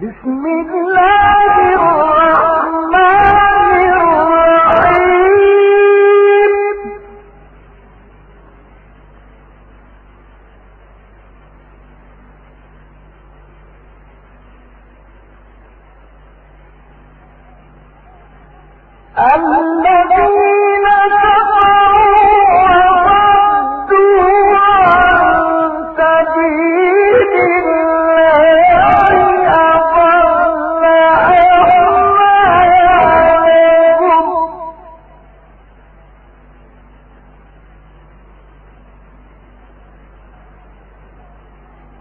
بسم الله الرحمن الرحيم. الله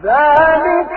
ذلك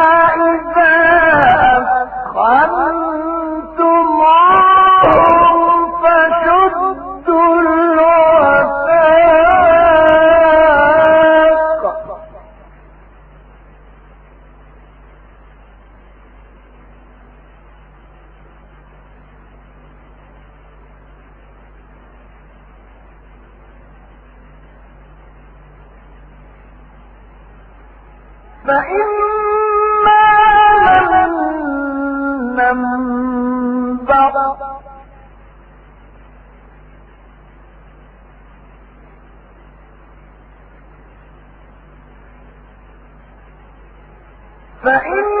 فإما لمن بعد فإن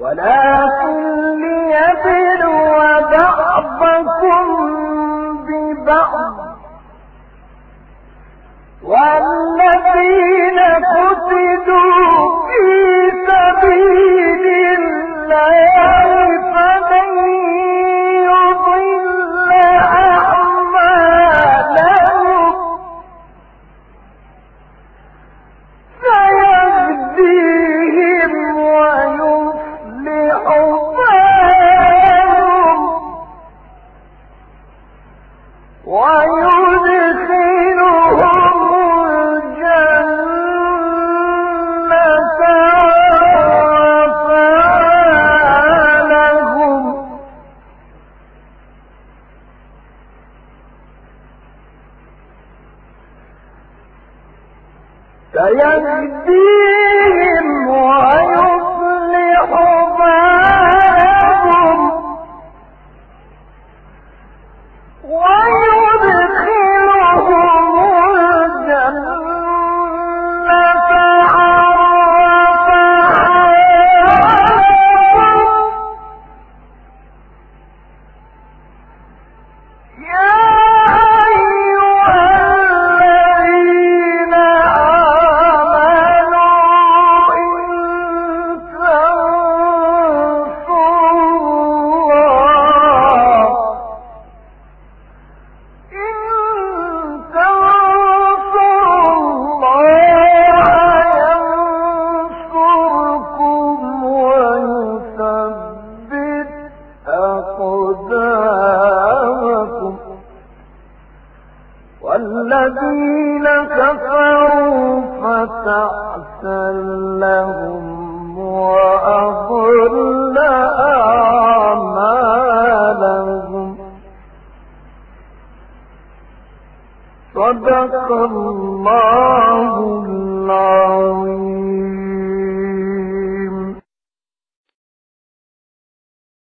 ولكن ليبلو بعضكم ببعض والذين سيهديهم ويصلح الذين كفروا فتعسا لهم وأضل أعمالهم. صدق الله العظيم.